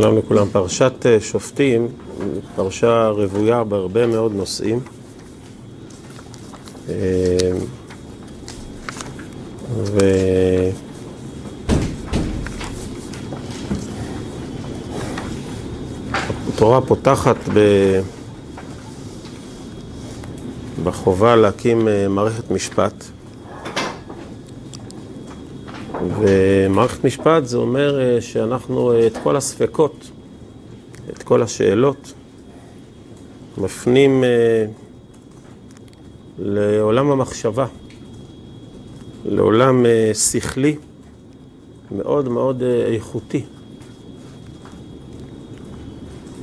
שלום לכולם, פרשת אה, שופטים, פרשה רוויה בהרבה מאוד נושאים. אה, ו... התורה פותחת ב... בחובה להקים אה, מערכת משפט. ומערכת משפט זה אומר אה, שאנחנו אה, את כל הספקות, את כל השאלות, מפנים אה, לעולם המחשבה, לעולם שכלי מאוד מאוד איכותי.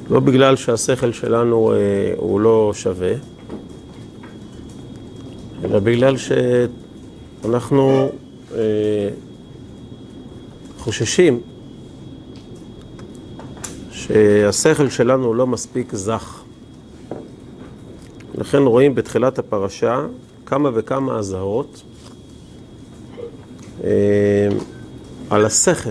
לא בגלל שהשכל שלנו הוא לא שווה, אלא בגלל שאנחנו חוששים שהשכל שלנו לא מספיק זך. לכן רואים בתחילת הפרשה כמה וכמה אזהרות אה, על השכל.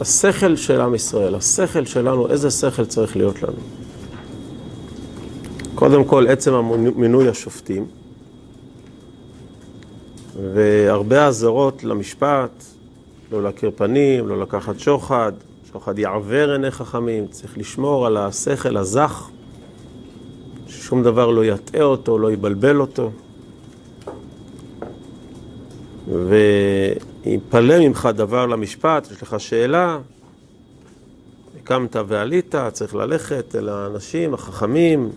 השכל של עם ישראל, השכל שלנו, איזה שכל צריך להיות לנו? קודם כל, עצם מינוי השופטים. והרבה אזהרות למשפט, לא להכיר פנים, לא לקחת שוחד, שוחד יעוור עיני חכמים, צריך לשמור על השכל הזך, ששום דבר לא יטעה אותו, לא יבלבל אותו. ויפלא ממך דבר למשפט, יש לך שאלה, הקמת ועלית, צריך ללכת אל האנשים החכמים,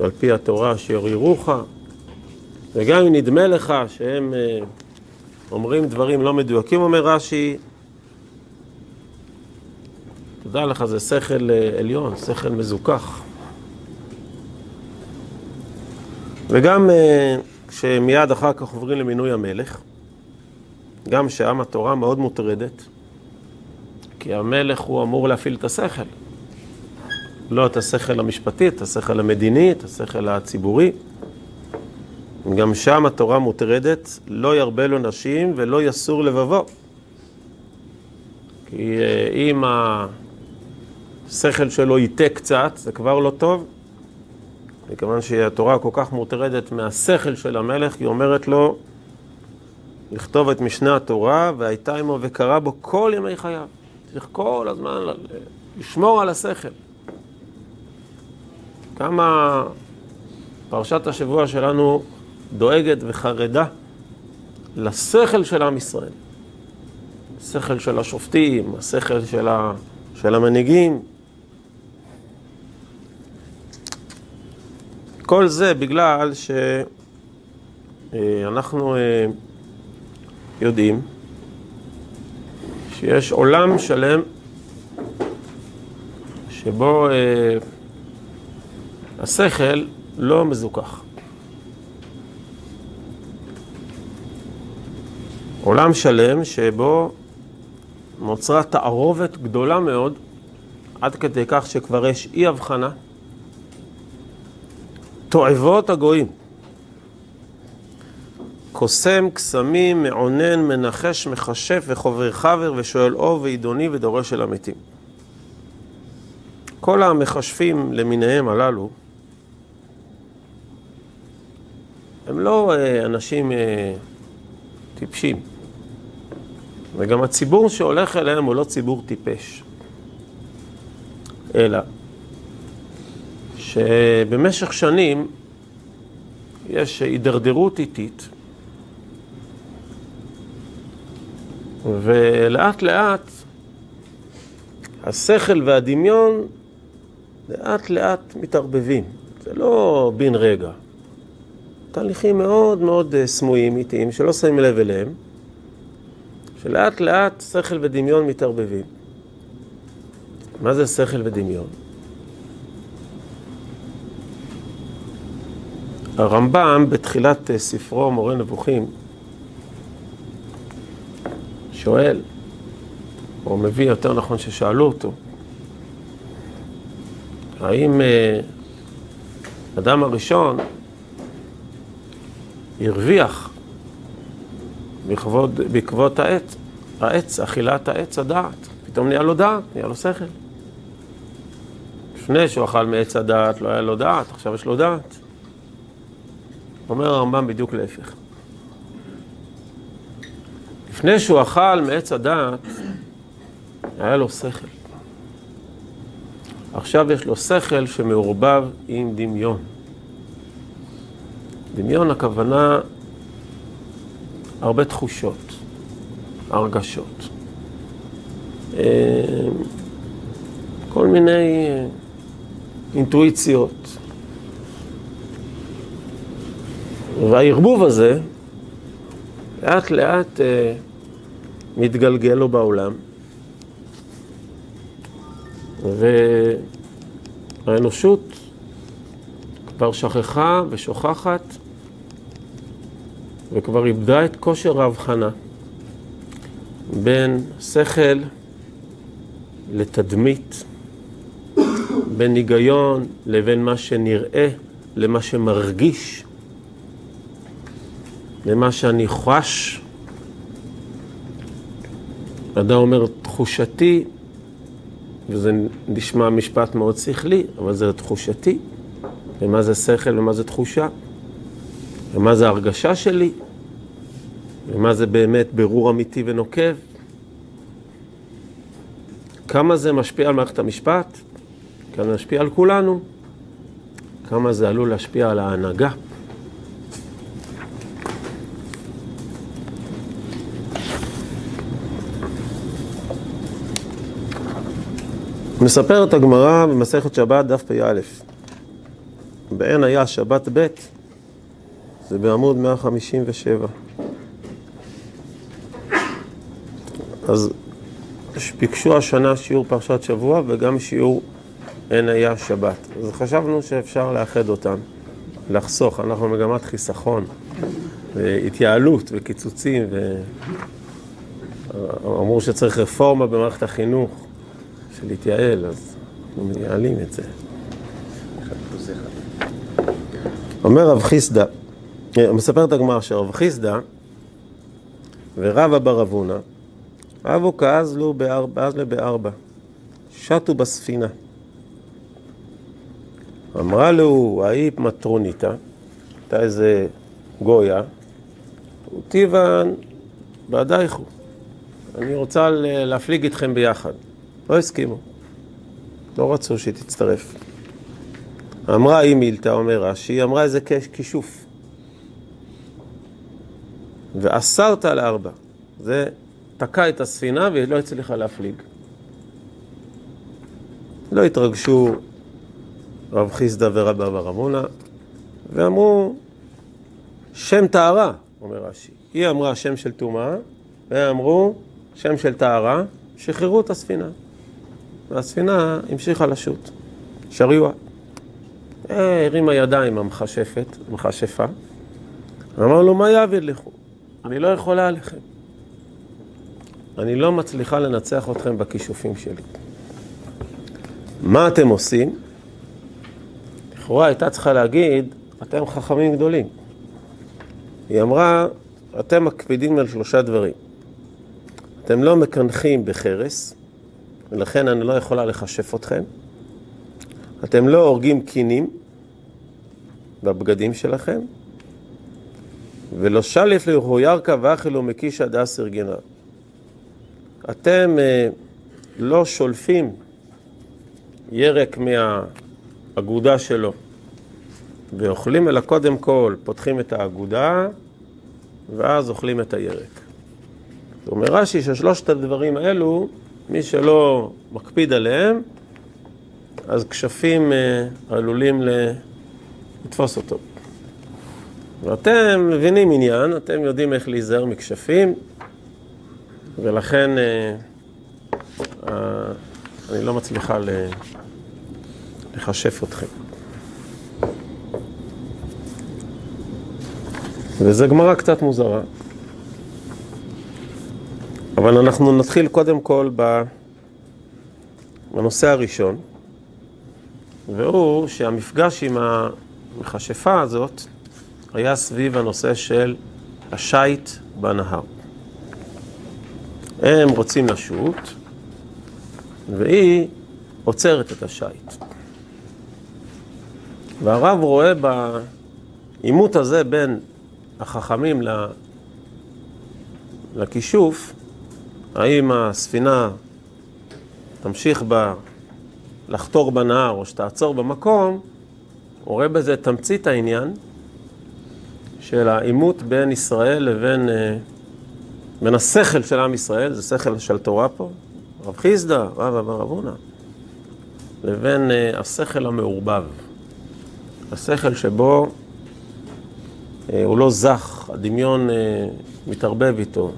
על פי התורה שיורירוך. וגם אם נדמה לך שהם אה, אומרים דברים לא מדויקים, אומר רש"י, תדע לך, זה שכל אה, עליון, שכל מזוכח. וגם אה, כשמיד אחר כך עוברים למינוי המלך, גם שעם התורה מאוד מוטרדת, כי המלך הוא אמור להפעיל את השכל. לא את השכל המשפטי, את השכל המדיני, את השכל הציבורי. גם שם התורה מוטרדת, לא ירבה לו נשים ולא יסור לבבו. כי אה, אם השכל שלו ייתה קצת, זה כבר לא טוב. מכיוון שהתורה כל כך מוטרדת מהשכל של המלך, היא אומרת לו לכתוב את משנה התורה, והייתה עמו וקרא בו כל ימי חייו. צריך כל הזמן לשמור על השכל. כמה פרשת השבוע שלנו דואגת וחרדה לשכל של עם ישראל. השכל של השופטים, השכל של, ה, של המנהיגים. כל זה בגלל שאנחנו אה, יודעים שיש עולם שלם שבו אה, השכל לא מזוכח. עולם שלם שבו נוצרה תערובת גדולה מאוד, עד כדי כך שכבר יש אי הבחנה. תועבות הגויים. קוסם, קסמים, מעונן, מנחש, מכשף וחובר חבר ושואל אור ועידוני ודורש אל המתים. כל המכשפים למיניהם הללו הם לא אה, אנשים אה, טיפשים. וגם הציבור שהולך אליהם הוא לא ציבור טיפש, אלא שבמשך שנים יש הידרדרות איטית, ולאט לאט השכל והדמיון לאט לאט מתערבבים. זה לא בן רגע. תהליכים מאוד מאוד אה, סמויים, איטיים, שלא שמים לב אליהם. שלאט לאט שכל ודמיון מתערבבים. מה זה שכל ודמיון? הרמב"ם בתחילת אה, ספרו מורה נבוכים שואל, או מביא יותר נכון ששאלו אותו, האם אה, אדם הראשון הרוויח בכבוד, בעקבות העט, העץ, אכילת העץ הדעת. פתאום נהיה לו דעת, נהיה לו שכל. לפני שהוא אכל מעץ הדעת לא היה לו דעת, עכשיו יש לו דעת. אומר הרמב"ם בדיוק להפך. לפני שהוא אכל מעץ הדעת, היה לו שכל. עכשיו יש לו שכל שמעורבב עם דמיון. דמיון הכוונה הרבה תחושות, הרגשות. אה, כל מיני אה, אינטואיציות. והערבוב הזה לאט לאט אה, מתגלגל לו בעולם. והאנושות כבר שכחה ושוכחת וכבר איבדה את כושר ההבחנה בין שכל לתדמית, בין היגיון לבין מה שנראה, למה שמרגיש, למה שאני חש. אדם אומר, תחושתי, וזה נשמע משפט מאוד שכלי, אבל זה תחושתי, ומה זה שכל ומה זה תחושה, ומה זה הרגשה שלי, ומה זה באמת ברור אמיתי ונוקב. כמה זה משפיע על מערכת המשפט, כמה זה משפיע על כולנו, כמה זה עלול להשפיע על ההנהגה. מספרת הגמרא במסכת שבת דף פ"א. בעין היה שבת ב', זה בעמוד 157. אז ביקשו השנה שיעור פרשת שבוע וגם שיעור עין היה שבת. אז חשבנו שאפשר לאחד אותם, לחסוך, אנחנו מגמת חיסכון, והתייעלות וקיצוצים, ואמרו שצריך רפורמה במערכת החינוך. של להתייעל, אז אנחנו מייעלים את זה. אומר רב חיסדא, מספר את הגמרא שרב חיסדא ורבא בר אבונה, רבו כאזלו באזלה בארבע, שטו בספינה. אמרה לו, האי מטרוניתא, הייתה איזה גויה, טיבן בעדייכו, אני רוצה להפליג איתכם ביחד. לא הסכימו. לא רצו שהיא תצטרף. אמרה היא מילתא, אומר רש"י, אמרה איזה כישוף. ואסרת לארבע. זה תקע את הספינה והיא לא הצליחה להפליג. לא התרגשו רב חיסדא ורבא בר עמונה, ואמרו, שם טהרה, אומר רש"י. היא אמרה שם של טומאה, והם אמרו, שם של טהרה, שחררו את הספינה. והספינה המשיכה לשוט. שריוע. אה, הרימה ידיים המכשפת, המכשפה. אמר לו, מה יעביר לכו? אני לא יכולה עליכם. אני לא מצליחה לנצח אתכם בכישופים שלי. מה אתם עושים? לכאורה הייתה צריכה להגיד, אתם חכמים גדולים. היא אמרה, אתם מקפידים על שלושה דברים. אתם לא מקנחים בחרס, ולכן אני לא יכולה לכשף אתכם. אתם לא הורגים קינים בבגדים שלכם, ולא שלף לכו ירקה ואכלו מקישא דאסר גינה. אתם אה, לא שולפים ירק מהאגודה שלו ואוכלים, אלא קודם כל פותחים את האגודה ואז אוכלים את הירק. זאת אומרת רש"י ששלושת הדברים האלו מי שלא מקפיד עליהם, אז כשפים אה, עלולים לתפוס אותו. ואתם מבינים עניין, אתם יודעים איך להיזהר מכשפים, ולכן אה, אה, אני לא מצליחה לכשף אתכם. וזו גמרא קצת מוזרה. אבל אנחנו נתחיל קודם כל בנושא הראשון, והוא שהמפגש עם המכשפה הזאת היה סביב הנושא של השיט בנהר. הם רוצים לשוט, והיא עוצרת את השיט. והרב רואה בעימות הזה בין החכמים לכישוף, האם הספינה תמשיך ב... לחתור בנהר או שתעצור במקום, הוא רואה בזה תמצית העניין של העימות בין ישראל לבין, אה, בין השכל של עם ישראל, זה שכל של תורה פה, רב חיסדא, רב אבר רבונה, לבין אה, השכל המעורבב, השכל שבו אה, הוא לא זך, הדמיון מתערבב איתו.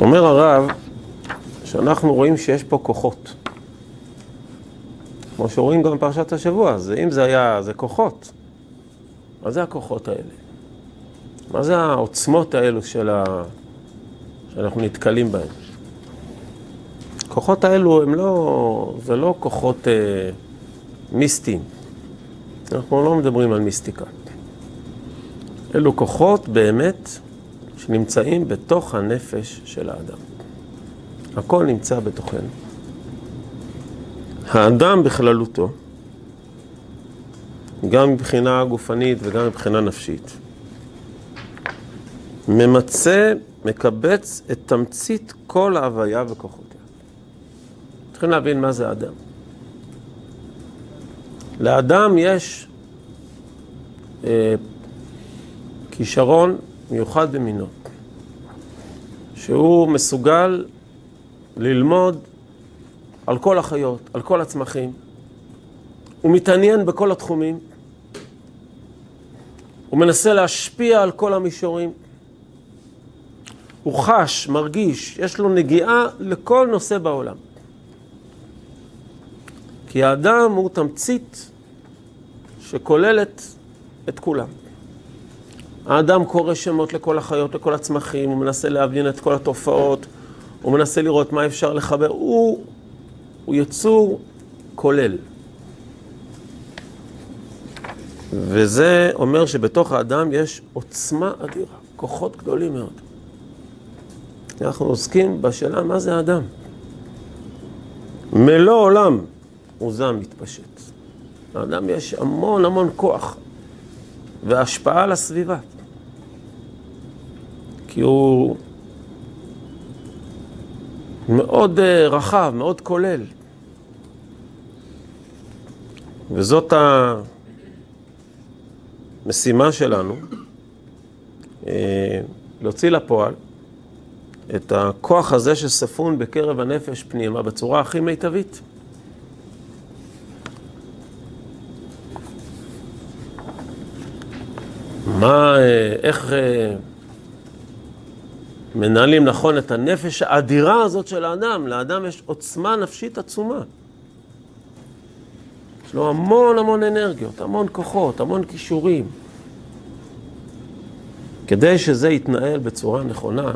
אומר הרב שאנחנו רואים שיש פה כוחות. כמו שרואים גם בפרשת השבוע, זה, אם זה היה, זה כוחות. מה זה הכוחות האלה? מה זה העוצמות האלו של ה... שאנחנו נתקלים בהן? הכוחות האלו הם לא, זה לא כוחות אה, מיסטיים. אנחנו לא מדברים על מיסטיקה. אלו כוחות באמת שנמצאים בתוך הנפש של האדם. הכל נמצא בתוכנו. האדם בכללותו, גם מבחינה גופנית וגם מבחינה נפשית, ממצה, מקבץ את תמצית כל ההוויה וכוחותיה. צריכים להבין מה זה אדם. לאדם יש אה, כישרון מיוחד במינו, שהוא מסוגל ללמוד על כל החיות, על כל הצמחים, הוא מתעניין בכל התחומים, הוא מנסה להשפיע על כל המישורים, הוא חש, מרגיש, יש לו נגיעה לכל נושא בעולם. כי האדם הוא תמצית שכוללת את כולם. האדם קורא שמות לכל החיות, לכל הצמחים, הוא מנסה להבין את כל התופעות, הוא מנסה לראות מה אפשר לחבר. הוא, הוא יצור כולל. וזה אומר שבתוך האדם יש עוצמה אדירה, כוחות גדולים מאוד. אנחנו עוסקים בשאלה מה זה האדם. מלוא עולם הוא זעם מתפשט. לאדם יש המון המון כוח והשפעה על הסביבה. כי הוא מאוד uh, רחב, מאוד כולל. וזאת המשימה שלנו, uh, להוציא לפועל את הכוח הזה שספון בקרב הנפש פנימה בצורה הכי מיטבית. מה, אה, איך... מנהלים נכון את הנפש האדירה הזאת של האדם, לאדם יש עוצמה נפשית עצומה. יש לו המון המון אנרגיות, המון כוחות, המון כישורים. כדי שזה יתנהל בצורה נכונה,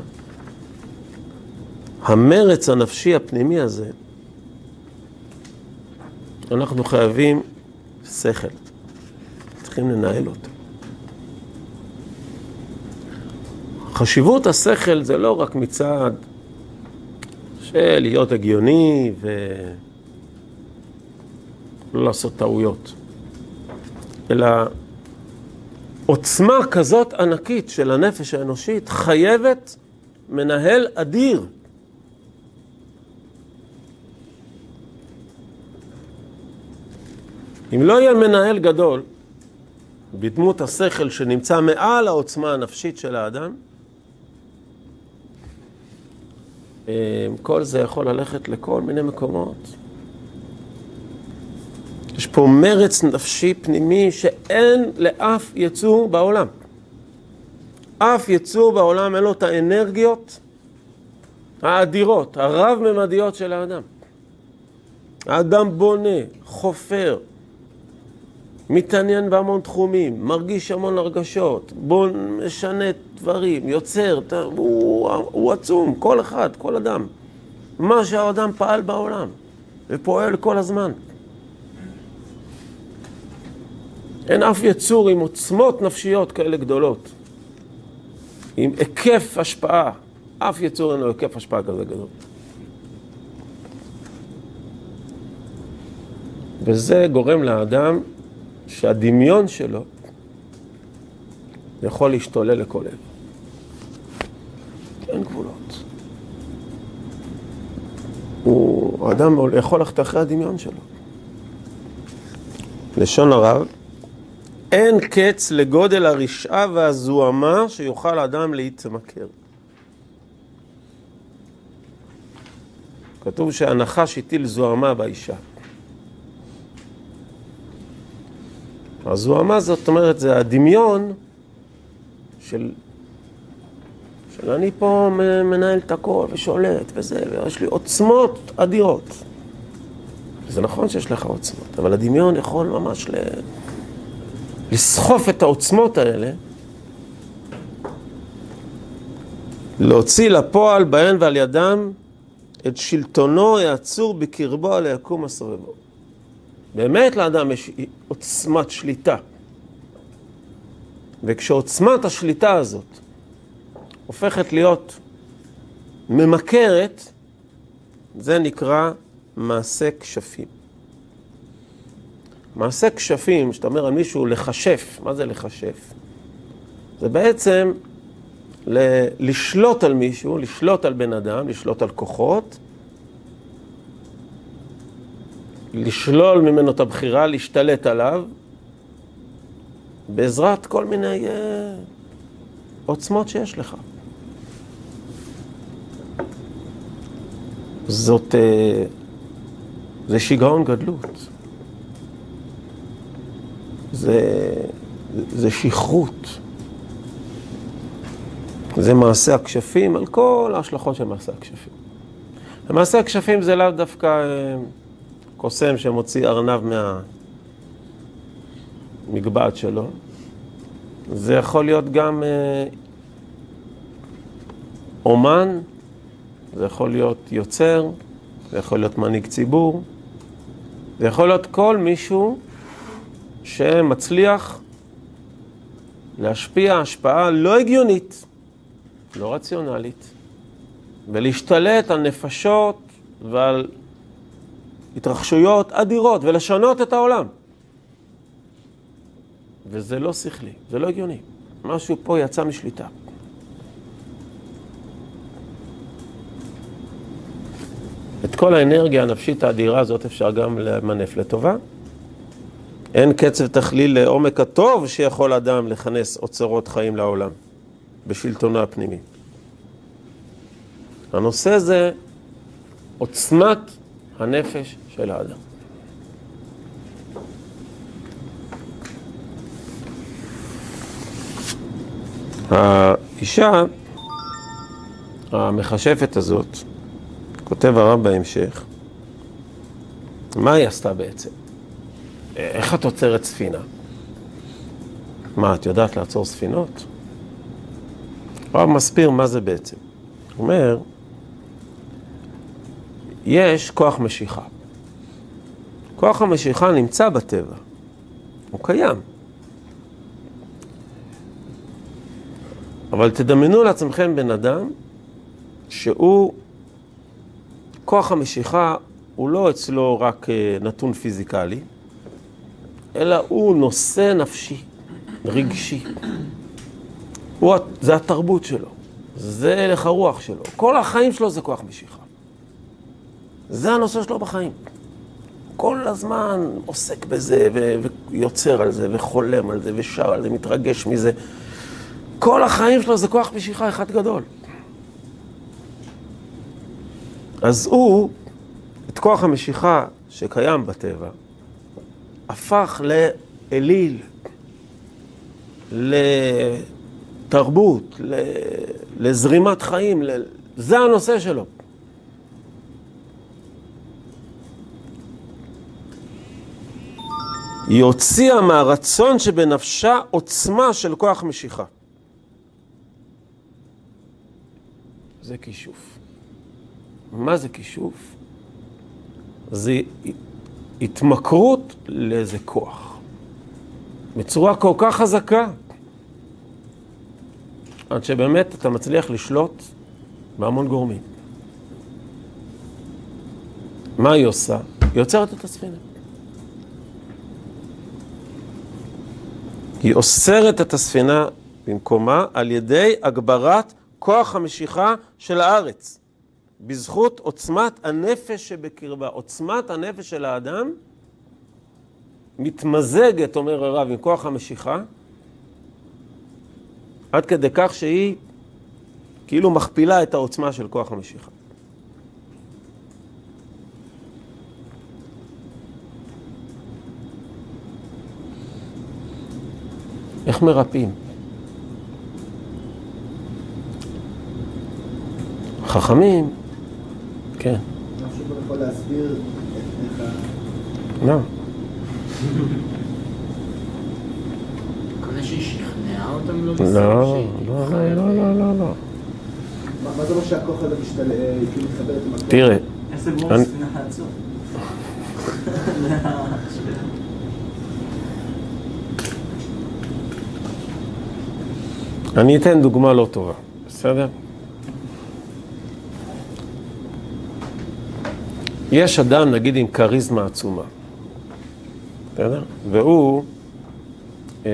המרץ הנפשי הפנימי הזה, אנחנו חייבים שכל. צריכים לנהל אותו. חשיבות השכל זה לא רק מצד של להיות הגיוני ולא לעשות טעויות, אלא עוצמה כזאת ענקית של הנפש האנושית חייבת מנהל אדיר. אם לא יהיה מנהל גדול בדמות השכל שנמצא מעל העוצמה הנפשית של האדם, אה, כל זה יכול ללכת לכל מיני מקומות. יש פה מרץ נפשי פנימי שאין לאף יצור בעולם. אף יצור בעולם אין לו את האנרגיות האדירות, הרב-ממדיות של האדם. האדם בונה, חופר, מתעניין בהמון תחומים, מרגיש המון הרגשות, בוא משנה דברים, יוצר, הוא, הוא עצום, כל אחד, כל אדם. מה שהאדם פעל בעולם, ופועל כל הזמן. אין אף יצור עם עוצמות נפשיות כאלה גדולות, עם היקף השפעה. אף יצור אין לו היקף השפעה כזה גדול. וזה גורם לאדם שהדמיון שלו יכול להשתולל לכל עבר. אין גבולות. הוא, האדם יכול ללכת אחרי הדמיון שלו. לשון הרב, אין קץ לגודל הרשעה והזוהמה שיוכל האדם להתמכר. כתוב שהנחש הטיל זוהמה באישה. הזוהמה זאת אומרת, זה הדמיון של, של אני פה מנהל את הכל ושולט וזה, ויש לי עוצמות אדירות. זה נכון שיש לך עוצמות, אבל הדמיון יכול ממש ל... לסחוף את העוצמות האלה, להוציא לפועל בהן ועל ידם את שלטונו העצור בקרבו על היקום הסובבו. באמת לאדם יש עוצמת שליטה. וכשעוצמת השליטה הזאת הופכת להיות ממכרת, זה נקרא מעשה כשפים. מעשה כשפים, שאתה אומר על מישהו לכשף, מה זה לכשף? זה בעצם ל- לשלוט על מישהו, לשלוט על בן אדם, לשלוט על כוחות, לשלול ממנו את הבחירה, להשתלט עליו, בעזרת כל מיני uh, עוצמות שיש לך. זאת, uh, זה שיגעון גדלות. זה, זה שכרות. זה מעשה הכשפים על כל ההשלכות של מעשה הכשפים. ומעשה הכשפים זה לאו דווקא אה, קוסם שמוציא ארנב מהמגבעת שלו. זה יכול להיות גם אה, אומן, זה יכול להיות יוצר, זה יכול להיות מנהיג ציבור, זה יכול להיות כל מישהו שמצליח להשפיע השפעה לא הגיונית, לא רציונלית, ולהשתלט על נפשות ועל התרחשויות אדירות ולשנות את העולם. וזה לא שכלי, זה לא הגיוני. משהו פה יצא משליטה. את כל האנרגיה הנפשית האדירה הזאת אפשר גם למנף לטובה. אין קצב תכליל לעומק הטוב שיכול אדם לכנס אוצרות חיים לעולם בשלטונו הפנימי. הנושא זה עוצמת הנפש של האדם. האישה המכשפת הזאת, כותב הרב בהמשך, מה היא עשתה בעצם? איך את עוצרת ספינה? מה, את יודעת לעצור ספינות? הרב מסביר מה זה בעצם. הוא אומר, יש כוח משיכה. כוח המשיכה נמצא בטבע, הוא קיים. אבל תדמיינו לעצמכם בן אדם שהוא, כוח המשיכה הוא לא אצלו רק אה, נתון פיזיקלי, אלא הוא נושא נפשי, רגשי. הוא, זה התרבות שלו, זה הלך הרוח שלו. כל החיים שלו זה כוח משיכה. זה הנושא שלו בחיים. כל הזמן עוסק בזה, ו- ויוצר על זה, וחולם על זה, ושר על זה, מתרגש מזה. כל החיים שלו זה כוח משיכה אחד גדול. אז הוא, את כוח המשיכה שקיים בטבע, הפך לאליל, לתרבות, לזרימת חיים, זה הנושא שלו. היא הוציאה מהרצון שבנפשה עוצמה של כוח משיכה. זה כישוף. מה זה כישוף? זה התמכרות לאיזה כוח. בצורה כל כך חזקה, עד שבאמת אתה מצליח לשלוט בהמון גורמים. מה היא עושה? היא עוצרת את הספינה. היא אוסרת את הספינה במקומה על ידי הגברת כוח המשיכה של הארץ, בזכות עוצמת הנפש שבקרבה. עוצמת הנפש של האדם מתמזגת, אומר הרב, עם כוח המשיכה, עד כדי כך שהיא כאילו מכפילה את העוצמה של כוח המשיכה. איך מרפאים? חכמים, כן. משהו פה יכול להסביר את ה... לא. לא לא, לא, חייבת- לא, לא, לא, לא. מה מה זה אומר שהכוח הזה משתל... אה, כאילו מתחברת עם הכוח? תראה, איך זה גמור אני- הספינה לעצור? אני אתן דוגמה לא טובה, בסדר? יש אדם, נגיד, עם כריזמה עצומה, בסדר? והוא, אה,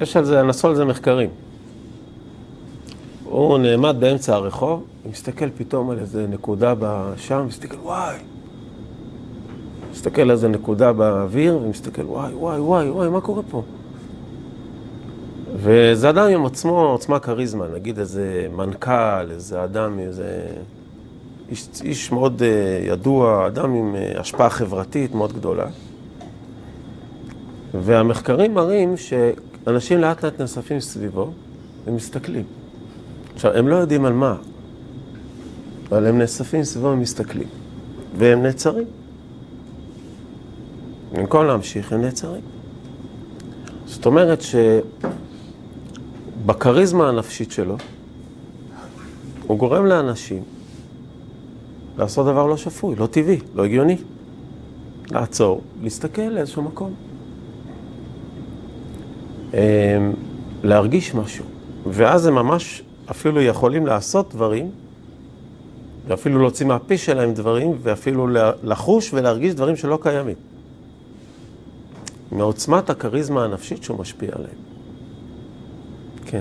יש על זה, נעשו על זה מחקרים. הוא נעמד באמצע הרחוב, מסתכל פתאום על איזה נקודה שם, מסתכל, וואי. מסתכל על איזה נקודה באוויר, ומסתכל, וואי, וואי, וואי, וואי, מה קורה פה? וזה אדם עם עצמו, עוצמה כריזמה, נגיד איזה מנכ"ל, איזה אדם, איזה איש, איש מאוד uh, ידוע, אדם עם uh, השפעה חברתית מאוד גדולה. והמחקרים מראים שאנשים לאט לאט נאספים סביבו ומסתכלים. עכשיו, הם לא יודעים על מה, אבל הם נאספים סביבו ומסתכלים. והם נעצרים. במקום להמשיך, הם נעצרים. זאת אומרת שבכריזמה הנפשית שלו, הוא גורם לאנשים לעשות דבר לא שפוי, לא טבעי, לא הגיוני. לעצור, להסתכל לאיזשהו מקום. אמ, להרגיש משהו. ואז הם ממש אפילו יכולים לעשות דברים, ואפילו להוציא מהפה שלהם דברים, ואפילו לחוש ולהרגיש דברים שלא קיימים. מעוצמת הכריזמה הנפשית שהוא משפיע עליהם. כן.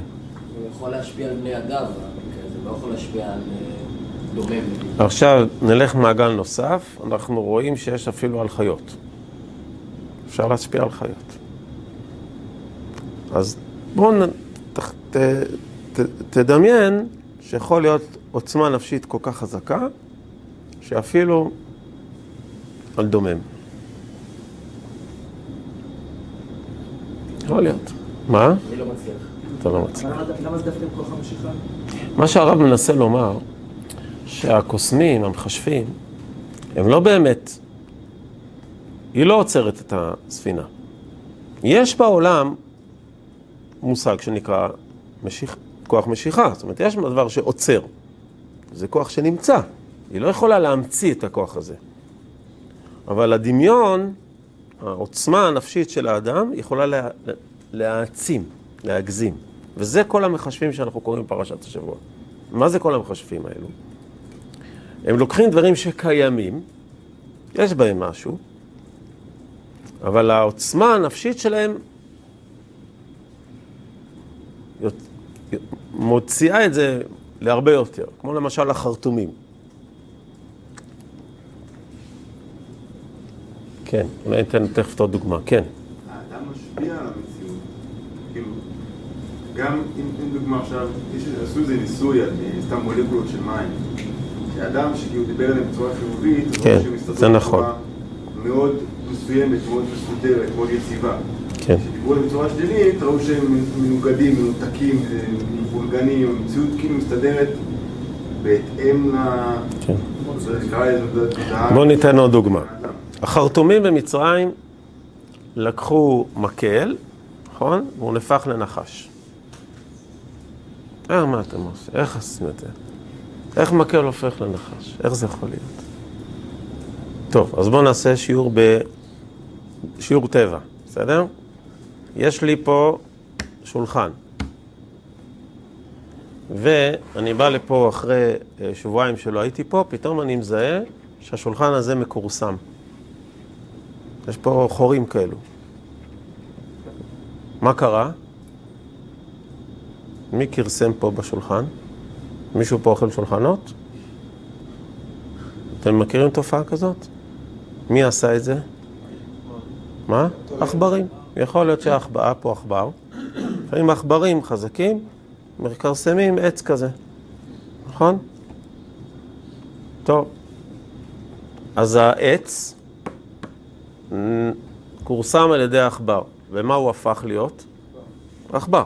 הוא יכול להשפיע על בני אדם, הזה, לא יכול להשפיע על אה, דומם. עכשיו נלך מעגל נוסף, אנחנו רואים שיש אפילו על חיות. אפשר להשפיע על חיות. אז בואו נ... ת... ת... ת... תדמיין שיכול להיות עוצמה נפשית כל כך חזקה, שאפילו על דומם. יכול להיות. מה? אני לא מצליח. אתה לא מצליח. למה זה דווקא כוח המשיכה? מה שהרב מנסה לומר, שהקוסמים, המכשפים, הם לא באמת, היא לא עוצרת את הספינה. יש בעולם מושג שנקרא משיך, כוח משיכה, זאת אומרת, יש דבר שעוצר. זה כוח שנמצא, היא לא יכולה להמציא את הכוח הזה. אבל הדמיון, העוצמה הנפשית של האדם, יכולה לה, להעצים, להגזים. וזה כל המחשבים שאנחנו קוראים בפרשת השבוע. מה זה כל המחשבים האלו? הם לוקחים דברים שקיימים, יש בהם משהו, אבל העוצמה הנפשית שלהם מוציאה את זה להרבה יותר, כמו למשל החרטומים. כן, אולי ניתן תכף עוד דוגמה, כן. האדם משפיע על המציאות. כאילו, גם אם, אם דוגמה עכשיו, יש, עשו איזה ניסוי על אה, סתם מולקולות של מים. שאדם שכאילו דיבר אליהם בצורה חיובית, כן, זה נכון. מאוד מסוימת, מאוד מסודרת, מאוד יציבה. כן. כשדיברו עליהם בצורה שלילית, ראו שהם מנוגדים, מנותקים, אה, מבולגנים, המציאות כאילו מסתדרת בהתאם ל... כן. בואו ניתן עוד דוגמה. החרטומים במצרים לקחו מקל, נכון? והוא נהפך לנחש. אה, מה אתם עושים? איך עושים את זה? איך מקל הופך לנחש? איך זה יכול להיות? טוב, אז בואו נעשה שיעור ב... שיעור טבע, בסדר? יש לי פה שולחן. ואני בא לפה אחרי אה, שבועיים שלא הייתי פה, פתאום אני מזהה שהשולחן הזה מכורסם. יש פה חורים כאלו. מה קרה? מי כרסם פה בשולחן? מישהו פה אוכל שולחנות? אתם מכירים תופעה כזאת? מי עשה את זה? מה? עכברים. יכול להיות שהעכבר פה עכבר. לפעמים עכברים חזקים מכרסמים עץ כזה, נכון? טוב. אז העץ כורסם על ידי העכבר. ומה הוא הפך להיות? עכבר.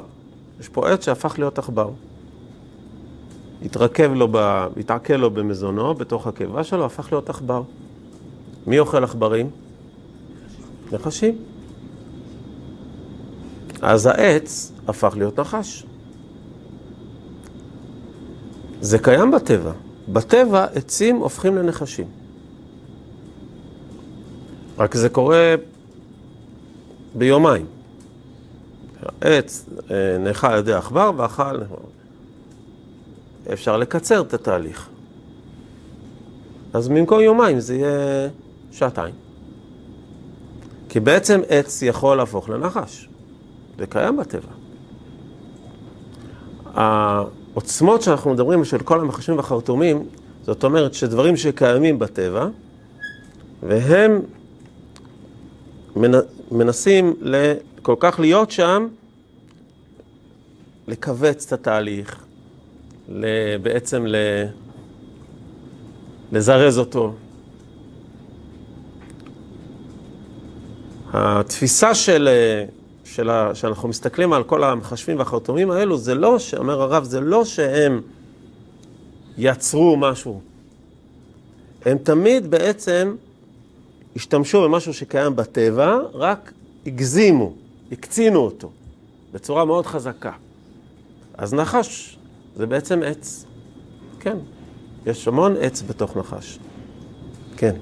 יש פה עץ שהפך להיות עכבר. התרכב לו, ב... התעכל לו במזונו, בתוך הקיבה שלו, הפך להיות עכבר. מי אוכל עכברים? נחשים. אז העץ הפך להיות נחש. זה קיים בטבע. בטבע עצים הופכים לנחשים. רק זה קורה ביומיים. העץ אה, נאכל על ידי עכבר ואכל... אפשר לקצר את התהליך. אז במקום יומיים זה יהיה שעתיים. כי בעצם עץ יכול להפוך לנחש. זה קיים בטבע. העוצמות שאנחנו מדברים של כל המחשים והחרטומים, זאת אומרת שדברים שקיימים בטבע, והם מנסים כל כך להיות שם, לכווץ את התהליך, בעצם לזרז אותו. התפיסה של, של ה, שאנחנו מסתכלים על כל המחשבים והחרטומים האלו, זה לא, שאומר הרב, זה לא שהם יצרו משהו. הם תמיד בעצם השתמשו במשהו שקיים בטבע, רק הגזימו, הקצינו אותו בצורה מאוד חזקה. אז נחש זה בעצם עץ. כן, יש המון עץ בתוך נחש. כן.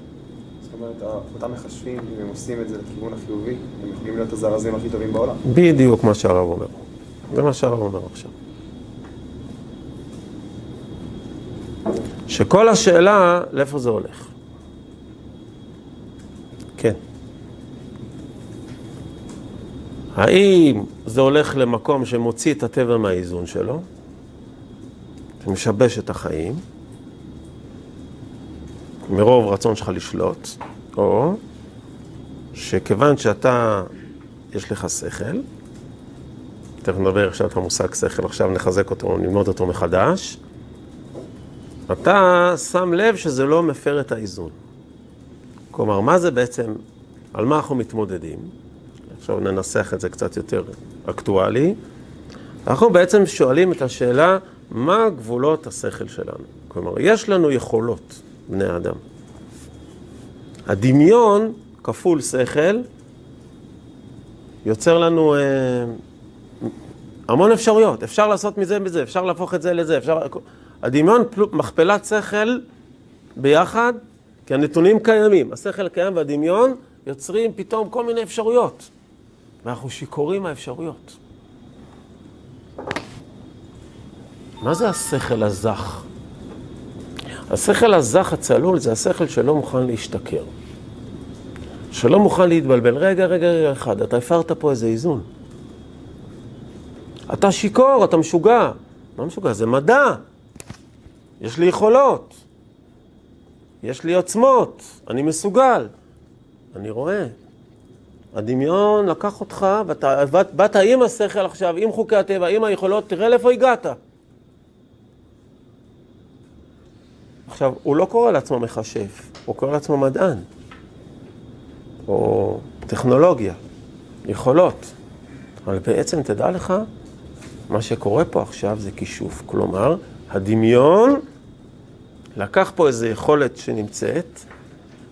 זאת אומרת, אותם מחשבים, אם הם עושים את זה לכיוון החיובי, הם יכולים להיות הזרזים הכי טובים בעולם. בדיוק מה שהרב אומר. זה מה שהרב אומר עכשיו. שכל השאלה, לאיפה זה הולך? כן. האם זה הולך למקום שמוציא את הטבע מהאיזון שלו, שמשבש את החיים, מרוב רצון שלך לשלוט, או שכיוון שאתה, יש לך שכל, תכף נדבר עכשיו את המושג שכל, עכשיו נחזק אותו, נלמוד אותו מחדש, אתה שם לב שזה לא מפר את האיזון. כלומר, מה זה בעצם, על מה אנחנו מתמודדים? עכשיו ננסח את זה קצת יותר אקטואלי. אנחנו בעצם שואלים את השאלה, מה גבולות השכל שלנו? כלומר, יש לנו יכולות, בני אדם. הדמיון כפול שכל יוצר לנו אה, המון אפשרויות. אפשר לעשות מזה מזה, אפשר להפוך את זה לזה, אפשר... הדמיון פל... מכפלת שכל ביחד, כי הנתונים קיימים. השכל קיים והדמיון יוצרים פתאום כל מיני אפשרויות. ואנחנו שיכורים מהאפשרויות. מה זה השכל הזך? השכל הזך הצלול זה השכל שלא מוכן להשתכר. שלא מוכן להתבלבל. רגע, רגע, רגע אחד, אתה הפרת פה איזה איזון. אתה שיכור, אתה משוגע. מה משוגע? זה מדע. יש לי יכולות. יש לי עוצמות. אני מסוגל. אני רואה. הדמיון לקח אותך, ואתה באת, באת עם השכל עכשיו, עם חוקי הטבע, עם היכולות, תראה לאיפה הגעת. עכשיו, הוא לא קורא לעצמו מכשף, הוא קורא לעצמו מדען, או טכנולוגיה, יכולות. אבל בעצם, תדע לך, מה שקורה פה עכשיו זה כישוף. כלומר, הדמיון לקח פה איזו יכולת שנמצאת,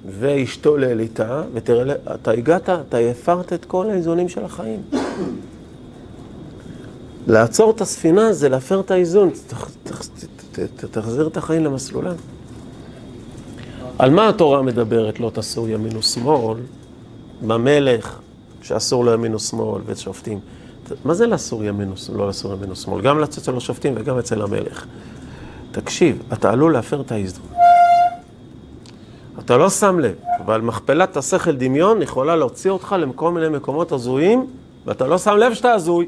והשתולל איתה, ותראה, אתה הגעת, אתה הפרת את כל האיזונים של החיים. לעצור את הספינה זה להפר את האיזון, תחזיר את החיים למסלולם. על מה התורה מדברת? לא תעשו ימין ושמאל, במלך, שאסור לו ימין ושמאל ושופטים. מה זה לאסור ימין ושמאל, לא לאסור ימין ושמאל? גם אצל השופטים וגם אצל המלך. תקשיב, אתה עלול להפר את האיזון. אתה לא שם לב, אבל מכפלת השכל דמיון יכולה להוציא אותך לכל מיני מקומות הזויים, ואתה לא שם לב שאתה הזוי.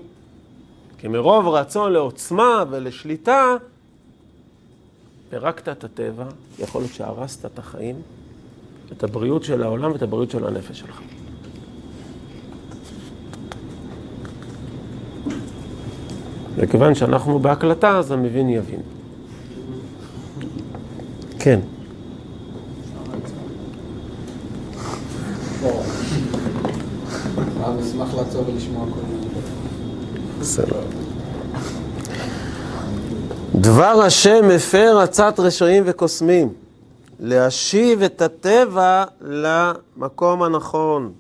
כי מרוב רצון לעוצמה ולשליטה, פירקת את הטבע, יכול להיות שהרסת את החיים, את הבריאות של העולם ואת הבריאות של הנפש שלך. וכיוון שאנחנו בהקלטה, אז המבין יבין. כן. אני אשמח לעצור ולשמוע כל. דבר השם מפר עצת רשעים וקוסמים, להשיב את הטבע למקום הנכון.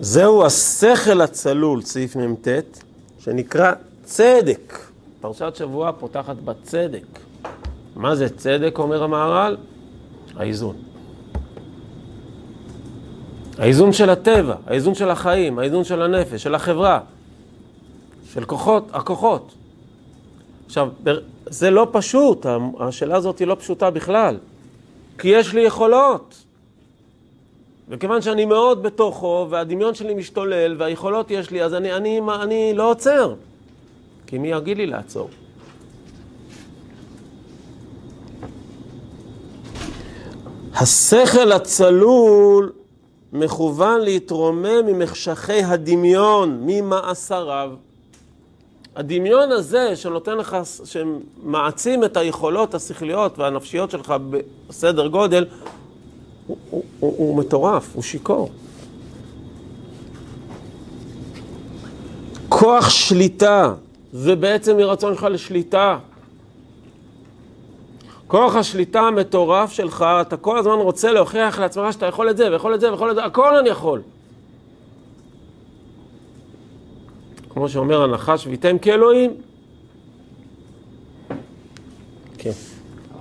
זהו השכל הצלול, סעיף מ"ט, שנקרא צדק. פרשת שבוע פותחת בצדק. מה זה צדק, אומר המהר"ל? האיזון. האיזון של הטבע, האיזון של החיים, האיזון של הנפש, של החברה, של כוחות, הכוחות. עכשיו, זה לא פשוט, השאלה הזאת היא לא פשוטה בכלל, כי יש לי יכולות. וכיוון שאני מאוד בתוכו, והדמיון שלי משתולל, והיכולות יש לי, אז אני, אני, אני לא עוצר. כי מי יגיד לי לעצור? השכל הצלול מכוון להתרומם ממחשכי הדמיון, ממאסריו. הדמיון הזה שנותן לך, שמעצים את היכולות השכליות והנפשיות שלך בסדר גודל, הוא, הוא, הוא, הוא מטורף, הוא שיכור. כוח שליטה, זה בעצם מרצון שלך לשליטה. כוח השליטה המטורף שלך, אתה כל הזמן רוצה להוכיח לעצמך שאתה יכול את זה, ויכול את זה, ויכול את זה, הכל אני יכול. כמו שאומר הנחש, ויתם כאלוהים. כן.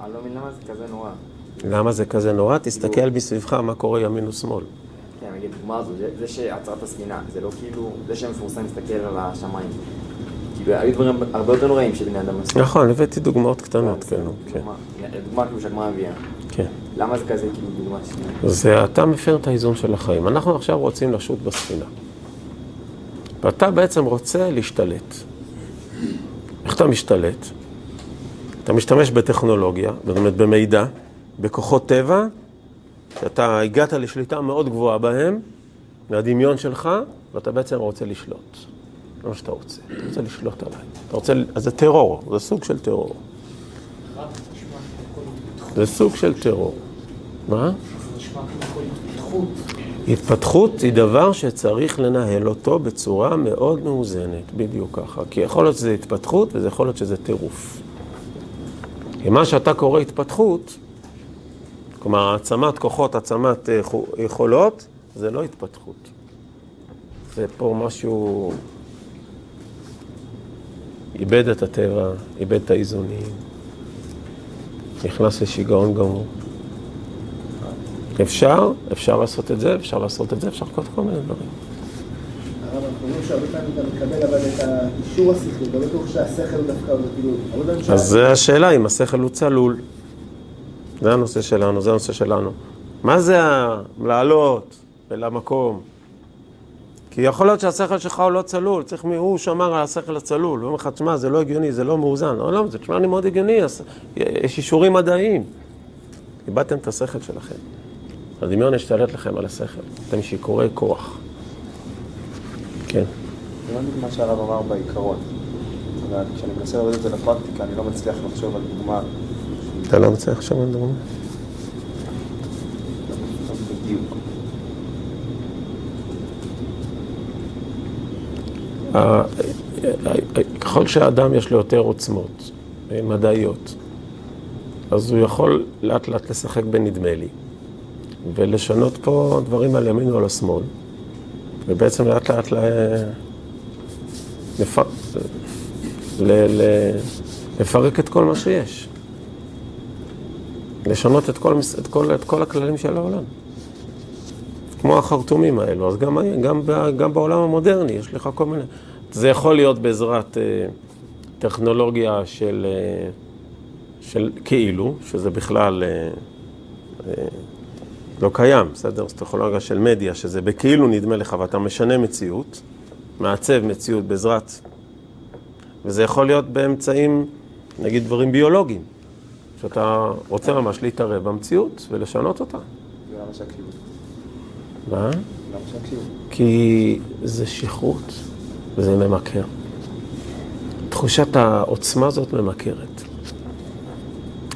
אני לא מבין למה זה כזה נורא. למה זה כזה נורא? תסתכל מסביבך מה קורה ימין ושמאל. כן, נגיד, דוגמה הזו, זה- זה שעצר את הספינה, זה לא כאילו, זה שמפורסם להסתכל על השמיים. כאילו, היו דברים הרבה יותר נוראים שבני אדם עשו. נכון, הבאתי דוגמאות קטנות, כן, כן, דוגמה- דוגמה כאילו שהגמרא הביאה. כן. למה זה כזה כאילו דוגמה שנייה? זה אתה מפר את האיזון של החיים. אנחנו עכשיו רוצים לשוט בספינה. ואתה בעצם רוצה להשתלט. איך אתה משתלט? אתה משתמש בטכנולוגיה, זאת אומרת במידע, בכוחות טבע, שאתה הגעת לשליטה מאוד גבוהה בהם, מהדמיון שלך, ואתה בעצם רוצה לשלוט. מה שאתה רוצה. אתה רוצה לשלוט עליי. אתה רוצה, אז זה טרור, זה סוג של טרור. זה סוג של טרור. מה? התפתחות היא דבר שצריך לנהל אותו בצורה מאוד מאוזנת, בדיוק ככה. כי יכול להיות שזה התפתחות וזה יכול להיות שזה טירוף. כי מה שאתה קורא התפתחות, כלומר העצמת כוחות, העצמת אה, יכולות, זה לא התפתחות. זה פה משהו... איבד את הטבע, איבד את האיזונים, נכנס לשיגעון גמור. אפשר, אפשר לעשות את זה, אפשר לעשות את זה, אפשר לעשות כל מיני דברים. הרב, אנחנו אומרים שהרבה פעמים אתה מקבל אבל את האישור השכלי, לא בטוח שהשכל דווקא, הוא כאילו, אז זה השאלה, אם השכל הוא צלול. זה הנושא שלנו, זה הנושא שלנו. מה זה לעלות למקום? כי יכול להיות שהשכל שלך הוא לא צלול, צריך מי, הוא שמר על השכל הצלול, הוא אומר לך, תשמע, זה לא הגיוני, זה לא מאוזן. לא, לא, זה תשמע לי מאוד הגיוני, יש אישורים מדעיים. איבדתם את השכל שלכם. הדמיון השתלט לכם על השכל. אתם שיכורי כוח. כן. זה לא בדיוק מה שהרב אמר בעיקרון. אבל כשאני מנסה להוריד את זה לפרקטיקה, אני לא מצליח לחשוב על דוגמה אתה לא מצליח עכשיו לדבר? בדיוק. ככל שהאדם יש לו יותר עוצמות אה, מדעיות, אז הוא יכול לאט לאט לשחק בנדמה לי, ולשנות פה דברים על ימין או על השמאל, ובעצם לאט לאט ל... לפ... ל... ל... לפרק את כל מה שיש. לשנות את כל, את כל, את כל הכללים של העולם. כמו החרטומים האלו, אז גם, גם, גם בעולם המודרני יש לך כל מיני... זה יכול להיות בעזרת אה, טכנולוגיה של, אה, של כאילו, שזה בכלל אה, אה, לא קיים, בסדר? זו טכנולוגיה של מדיה, שזה בכאילו נדמה לך ואתה משנה מציאות, מעצב מציאות בעזרת... וזה יכול להיות באמצעים, נגיד דברים ביולוגיים, שאתה רוצה ממש להתערב במציאות ולשנות אותה. זה למה שהקשיבו. מה? כי זה שכרות וזה ממכר. תחושת העוצמה הזאת ממכרת.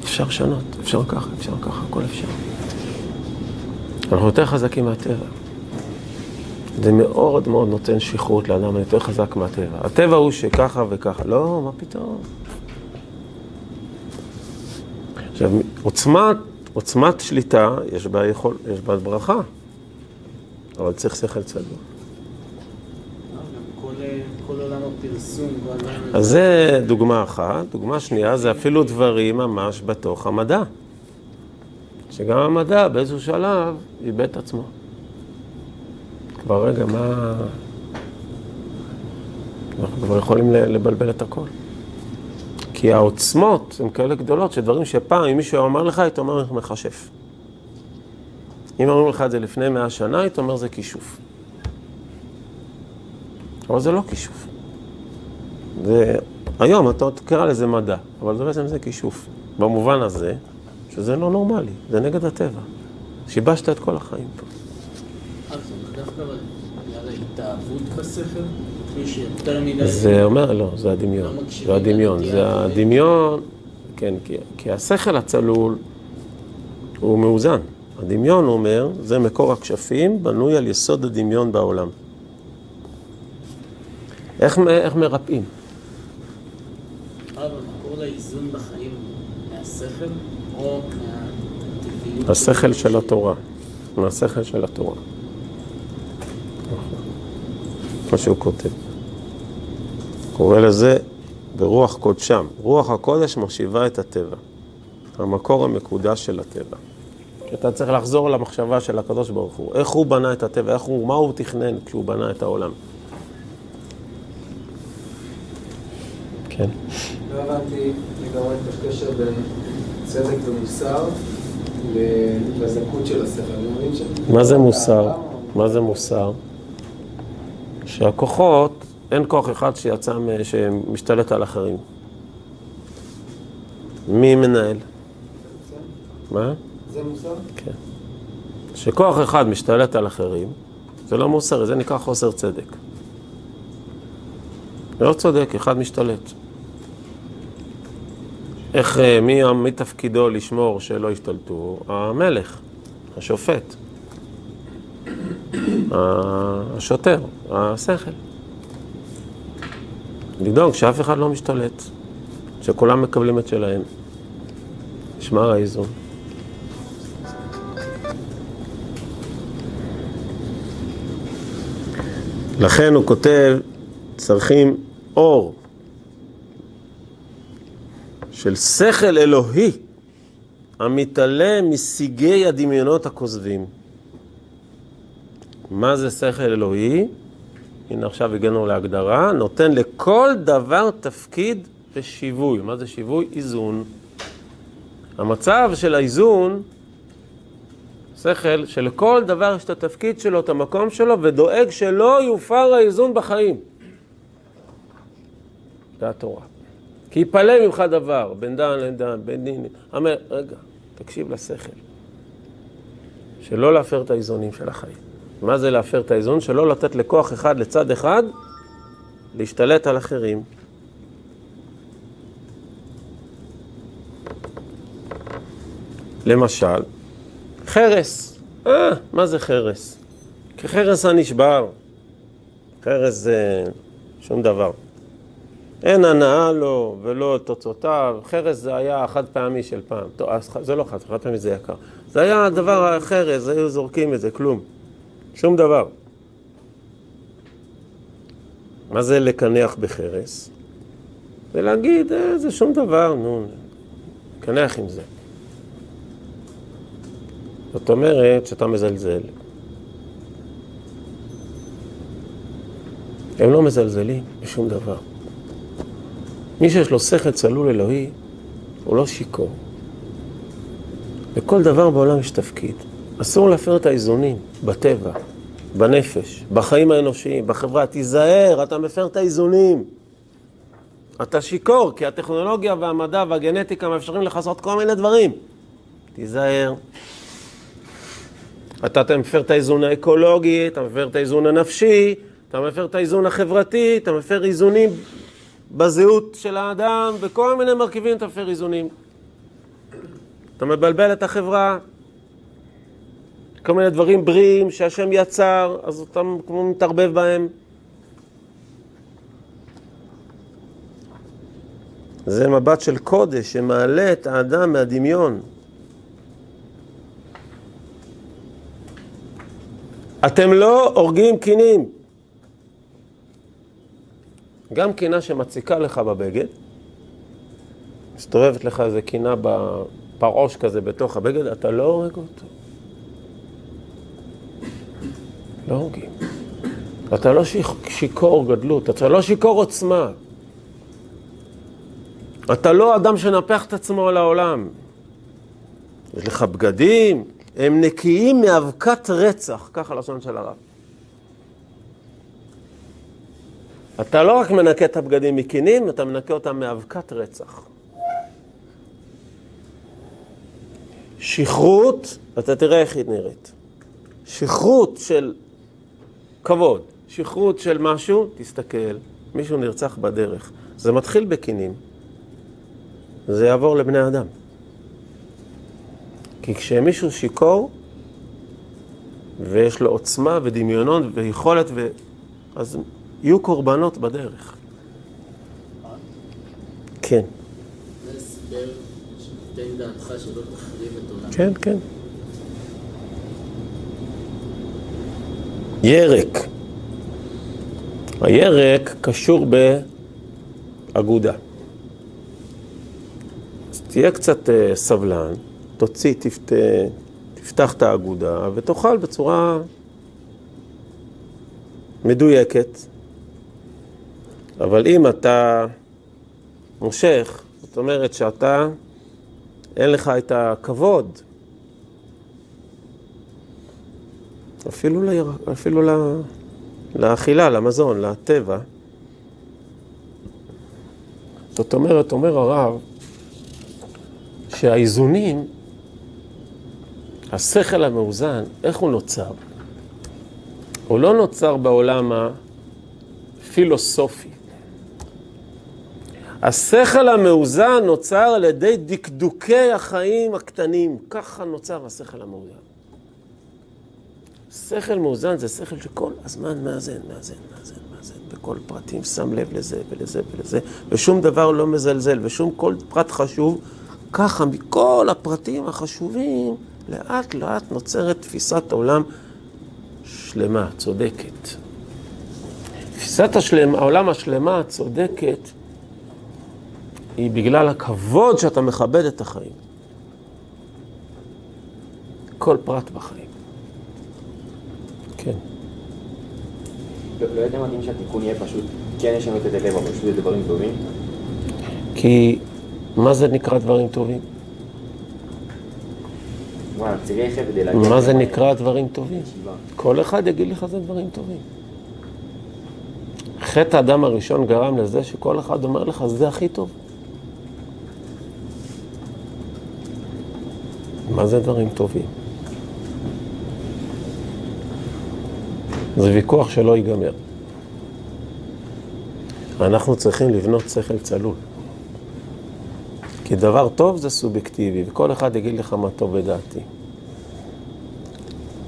אפשר לשנות, אפשר ככה, אפשר ככה, הכל אפשר. אנחנו יותר חזקים מהטבע. זה מאוד מאוד נותן שכרות לאדם, אני יותר חזק מהטבע. הטבע הוא שככה וככה. לא, מה פתאום? עכשיו, עוצמת, עוצמת שליטה, יש בה, יכול, יש בה ברכה, אבל צריך שכל עולם... אז זה דוגמה אחת. דוגמה שנייה זה אפילו דברים ממש בתוך המדע. שגם המדע באיזשהו שלב איבד את עצמו. כבר רגע, מה... אנחנו כבר יכולים לבלבל את הכל. כי העוצמות הן כאלה גדולות, שדברים שפעם, אם מישהו היה אומר לך, היית אומר מכשף. אם אומרים לך את זה לפני מאה שנה, היית אומר זה כישוף. אבל זה לא כישוף. זה, היום אתה תקרא לזה מדע, אבל זה בעצם זה כישוף. במובן הזה, שזה לא נורמלי, זה נגד הטבע. שיבשת את כל החיים פה. מדי... זה אומר, לא, זה הדמיון. זה הדמיון. זה. הדמיון, כן, כי, כי השכל הצלול הוא מאוזן. הדמיון, הוא אומר, זה מקור הכשפים, בנוי על יסוד הדמיון בעולם. איך, איך מרפאים? השכל של התורה. מהשכל של התורה. מה שהוא כותב. קורא לזה ברוח קודשם. רוח הקודש מחשיבה את הטבע. המקור המקודש של הטבע. אתה צריך לחזור למחשבה של הקדוש ברוך הוא. איך הוא בנה את הטבע, איך הוא, מה הוא תכנן כשהוא בנה את העולם. כן. לא הבנתי לגמרי את הקשר בין צדק ומוסר לזכות של השכל. מה זה מוסר? מה זה מוסר? שהכוחות, אין כוח אחד שיצא, שמשתלט על אחרים. מי מנהל? מה? כן. שכוח אחד משתלט על אחרים, זה לא מוסרי, זה נקרא חוסר צדק. לא צודק, אחד משתלט. איך, אה, מי, מי תפקידו לשמור שלא ישתלטו? המלך, השופט, השוטר, השכל. לדאוג שאף אחד לא משתלט, שכולם מקבלים את שלהם. משמר האיזון. לכן הוא כותב, צריכים אור של שכל אלוהי המתעלה משיגי הדמיונות הכוזבים. מה זה שכל אלוהי? הנה עכשיו הגענו להגדרה, נותן לכל דבר תפקיד ושיווי. מה זה שיווי? איזון. המצב של האיזון, שכל, שלכל דבר יש את התפקיד שלו, את המקום שלו, ודואג שלא יופר האיזון בחיים. זה התורה. כי יפלא ממך דבר, בין דן לדן, בין דין. אומר, רגע, תקשיב לשכל. שלא להפר את האיזונים של החיים. מה זה להפר את האיזון? שלא לתת לכוח אחד לצד אחד להשתלט על אחרים. למשל, חרס. אה, מה זה חרס? כחרס הנשבר. חרס זה שום דבר. אין הנאה לו ולא תוצאותיו. חרס זה היה החד פעמי של פעם. טוב, זה לא חד, חד פעמי זה יקר. זה היה הדבר החרס, היו זורקים את זה, כלום. שום דבר. מה זה לקנח בחרס? זה להגיד, אה, זה שום דבר, נו, קנח עם זה. זאת אומרת שאתה מזלזל. הם לא מזלזלים בשום דבר. מי שיש לו שכל צלול אלוהי, הוא לא שיכור. לכל דבר בעולם יש תפקיד. אסור להפר את האיזונים בטבע, בנפש, בחיים האנושיים, בחברה. תיזהר, אתה מפר את האיזונים. אתה שיכור, כי הטכנולוגיה והמדע והגנטיקה מאפשרים לך לעשות כל מיני דברים. תיזהר. אתה מפר את האיזון האקולוגי, אתה מפר את האיזון הנפשי, אתה מפר את האיזון החברתי, אתה מפר איזונים בזהות של האדם, בכל מיני מרכיבים אתה מפר איזונים. אתה מבלבל את החברה, כל מיני דברים בריאים שהשם יצר, אז אתה כמו מתערבב בהם. זה מבט של קודש שמעלה את האדם מהדמיון. אתם לא הורגים קינים. גם קינה שמציקה לך בבגד, מסתובבת לך איזה קינה בפרעוש כזה בתוך הבגד, אתה לא הורג אותו. לא הורגים. אתה לא שיכור גדלות, אתה לא שיכור עוצמה. אתה לא אדם שנפח את עצמו על העולם. יש לך בגדים, הם נקיים מאבקת רצח, ככה לשון של הרב. אתה לא רק מנקה את הבגדים מקינים, אתה מנקה אותם מאבקת רצח. שכרות, אתה תראה איך היא נראית. שכרות של כבוד, שכרות של משהו, תסתכל, מישהו נרצח בדרך. זה מתחיל בקינים, זה יעבור לבני אדם. כי כשמישהו שיכור, ויש לו עוצמה ודמיונות ויכולת, ו... אז יהיו קורבנות בדרך. כן. זה הסבר שתיתן דעתך שלא תחריב את עולם. כן, כן. ירק. הירק קשור באגודה. אז תהיה קצת אה, סבלן, תוציא, תפת, תפתח את האגודה ותאכל בצורה מדויקת. אבל אם אתה מושך, זאת אומרת שאתה, אין לך את הכבוד, אפילו, ל... אפילו ל... לאכילה, למזון, לטבע. זאת אומרת, אומר הרב, שהאיזונים, השכל המאוזן, איך הוא נוצר? הוא לא נוצר בעולם הפילוסופי. השכל המאוזן נוצר על ידי דקדוקי החיים הקטנים. ככה נוצר השכל המאוזן. שכל מאוזן זה שכל שכל הזמן מאזן, מאזן, מאזן, מאזן. בכל פרטים שם לב לזה ולזה ולזה, ושום דבר לא מזלזל, ושום כל פרט חשוב. ככה מכל הפרטים החשובים, לאט לאט נוצרת תפיסת עולם שלמה, צודקת. תפיסת השלם, העולם השלמה, הצודקת, היא בגלל הכבוד שאתה מכבד את החיים. כל פרט בחיים. כן. לא יותר מתאים שהתיקון יהיה פשוט כן לשנות את הלב, אבל פשוט זה דברים טובים? כי מה זה נקרא דברים טובים? כדי להגיע... מה זה נקרא דברים טובים? כל אחד יגיד לך זה דברים טובים. חטא האדם הראשון גרם לזה שכל אחד אומר לך, זה הכי טוב. מה זה דברים טובים? זה ויכוח שלא ייגמר. אנחנו צריכים לבנות שכל צלול. כי דבר טוב זה סובייקטיבי, וכל אחד יגיד לך מה טוב בדעתי.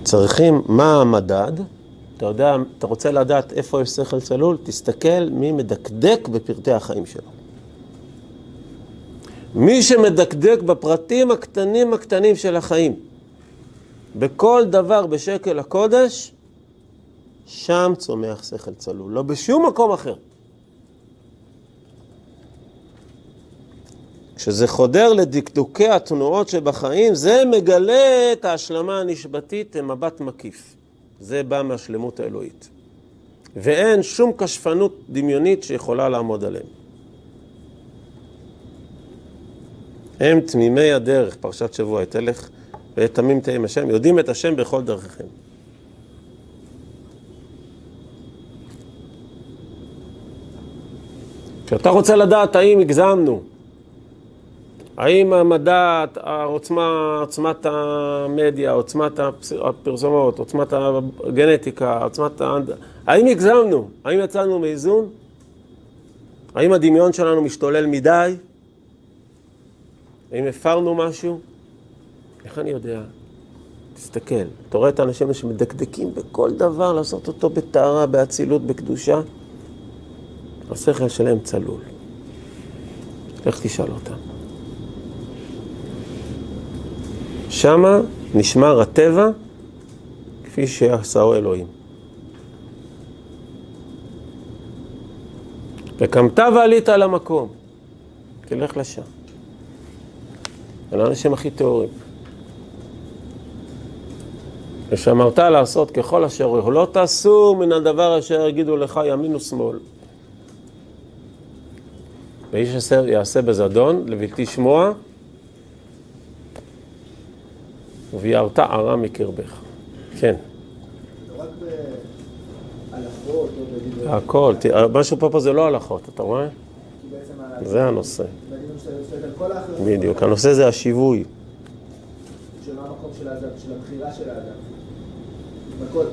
צריכים, מה המדד? אתה יודע, אתה רוצה לדעת איפה יש שכל צלול? תסתכל מי מדקדק בפרטי החיים שלו. מי שמדקדק בפרטים הקטנים הקטנים של החיים, בכל דבר בשקל הקודש, שם צומח שכל צלול, לא בשום מקום אחר. כשזה חודר לדקדוקי התנועות שבחיים, זה מגלה את ההשלמה הנשבתית במבט מקיף. זה בא מהשלמות האלוהית. ואין שום כשפנות דמיונית שיכולה לעמוד עליהם. הם תמימי הדרך, פרשת שבוע, תלך ותמים תהיה השם, יודעים את השם בכל דרכיכם. כשאתה רוצה לדעת האם הגזמנו, האם המדע, העוצמה, עוצמת המדיה, עוצמת הפרסומות, עוצמת הגנטיקה, עוצמת ה... האם הגזמנו? האם יצאנו מאיזון? האם הדמיון שלנו משתולל מדי? האם הפרנו משהו? איך אני יודע? תסתכל, אתה רואה את האנשים שמדקדקים בכל דבר, לעשות אותו בטהרה, באצילות, בקדושה? השכל שלהם צלול. לך תשאל אותם. שמה נשמר הטבע כפי שעשהו אלוהים. וקמת ועלית על המקום, תלך לשם. אלה האנשים הכי טהורים. ושמרת לעשות ככל אשר הוא, לא תעשו מן הדבר אשר יגידו לך ימין ושמאל. ואיש יעשה בזדון לבלתי שמוע, וביערת ערה מקרבך. כן. או בדברי... הכל, תראה, משהו פה פה זה לא הלכות, אתה רואה? זה הנושא. בדיוק. הנושא זה השיווי. של המקום של האדם, של הבחירה של האדם. בכל,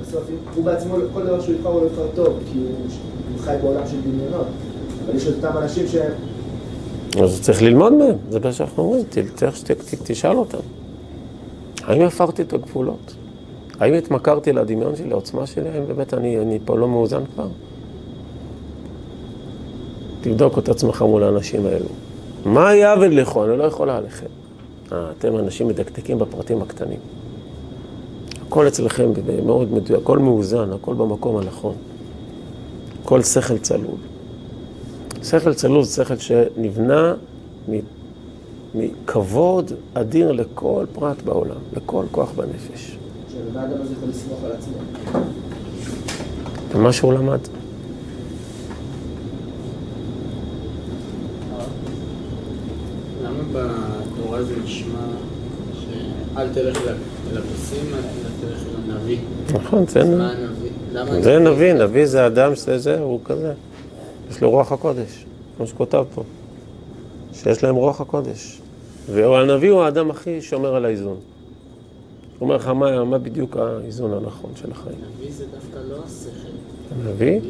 בסוף, הוא בעצמו, כל דבר שהוא יבחר הוא לא יבחר טוב, כי הוא חי בעולם של דמיונות. אבל יש אותם אנשים שהם, אז צריך ללמוד מהם, זה מה שאנחנו אומרים, תשאל אותם. האם הפרתי את הגבולות? האם התמכרתי לדמיון שלי, לעוצמה שלי? האם באמת אני, אני פה לא מאוזן כבר? תבדוק את עצמך מול האנשים האלו. מה יעבד לכו? אני לא יכולה עליכם. אה, אתם אנשים מדקדקים בפרטים הקטנים. הכל אצלכם מאוד מדויק, הכל מאוזן, הכל במקום הנכון. הכל שכל צלול. שכל צלול זה שכל שנבנה מכבוד אדיר לכל פרט בעולם, לכל כוח בנפש. שהבן אדם הזה יכול לסמוך על עצמו. ומה שהוא למד. למה בתורה זה נשמע שאל תלך אל אל הפסים, אלא תלך אל הנביא? נכון, זה, אז נ- מה הנביא? למה זה נביא, נביא זה אדם שזה זה, הוא כזה. יש לו רוח הקודש, כמו שכותב פה. שיש להם רוח הקודש. והנביא הוא האדם הכי שומר על האיזון. הוא אומר לך מה, מה בדיוק האיזון הנכון של החיים. נביא זה דווקא לא השכל. הנביא?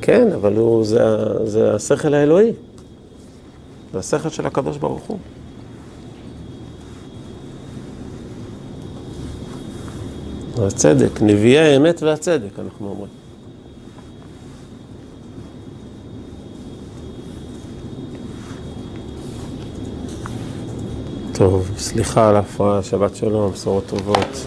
כן, אבל הוא, זה, זה השכל האלוהי. זה השכל של הקדוש ברוך הוא. הצדק, נביאי האמת והצדק, אנחנו אומרים. טוב, סליחה על ההפרעה, שבת שלום, בשורות טובות.